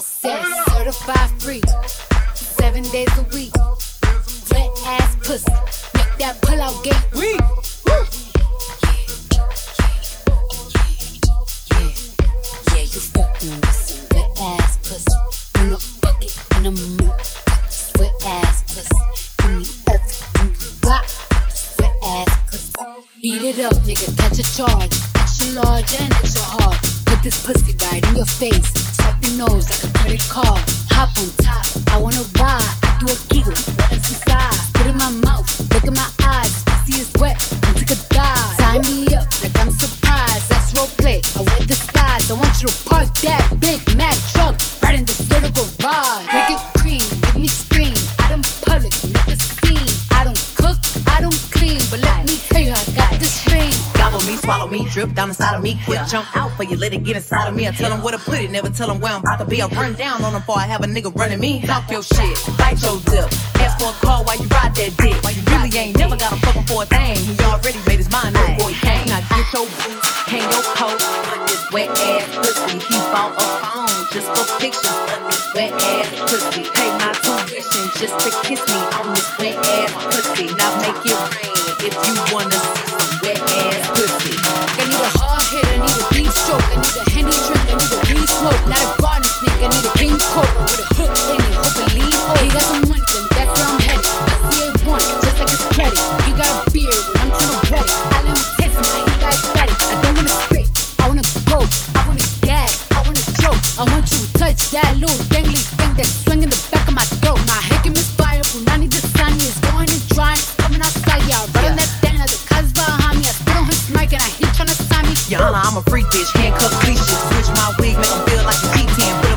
I said certified free, seven days a week. Wet ass pussy, make that pull out game weak. Yeah, yeah, you fucking with some wet ass pussy. In a bucket, in a mood. Wet ass pussy. Give me everything you got. Wet ass pussy. Beat it up, nigga, catch a charge. Extra large and extra hard. Put this pussy right in your face. Nose like a credit card. Hop on top, I wanna ride. I do a giggle, what is inside? Spit in my mouth, look in my eyes. Pussy is wet, I took a dive. Tie me up like I'm surprised. That's role play. I wear disguise. I want you to me, swallow me, drip down inside of me. Quick jump out for you, let it get inside of me. I tell them where to put it, never tell them where I'm about to be. I run down on them before I have a nigga running me. Talk your shit, bite your lip. Ask for a call while you ride that dick. While you really ain't never got a fucking for a thing. He already made his mind up before he came. Now get your boots, hang your coat. Put this wet ass pussy. He bought a phone just for pictures of this wet ass pussy. Pay my tuition just to kiss me on this wet ass pussy. Now make it rain if you wanna touch that little dangly thing that's swinging the back of my throat. My hick is fire, Punani the sun is going and drying, coming outside, yeah. Right on that thing, the cuz behind me, I spit on his mic and I heat tryna sign me. Honor, I'm a freak bitch, handcuffed leashes. Switch my wig, make 'em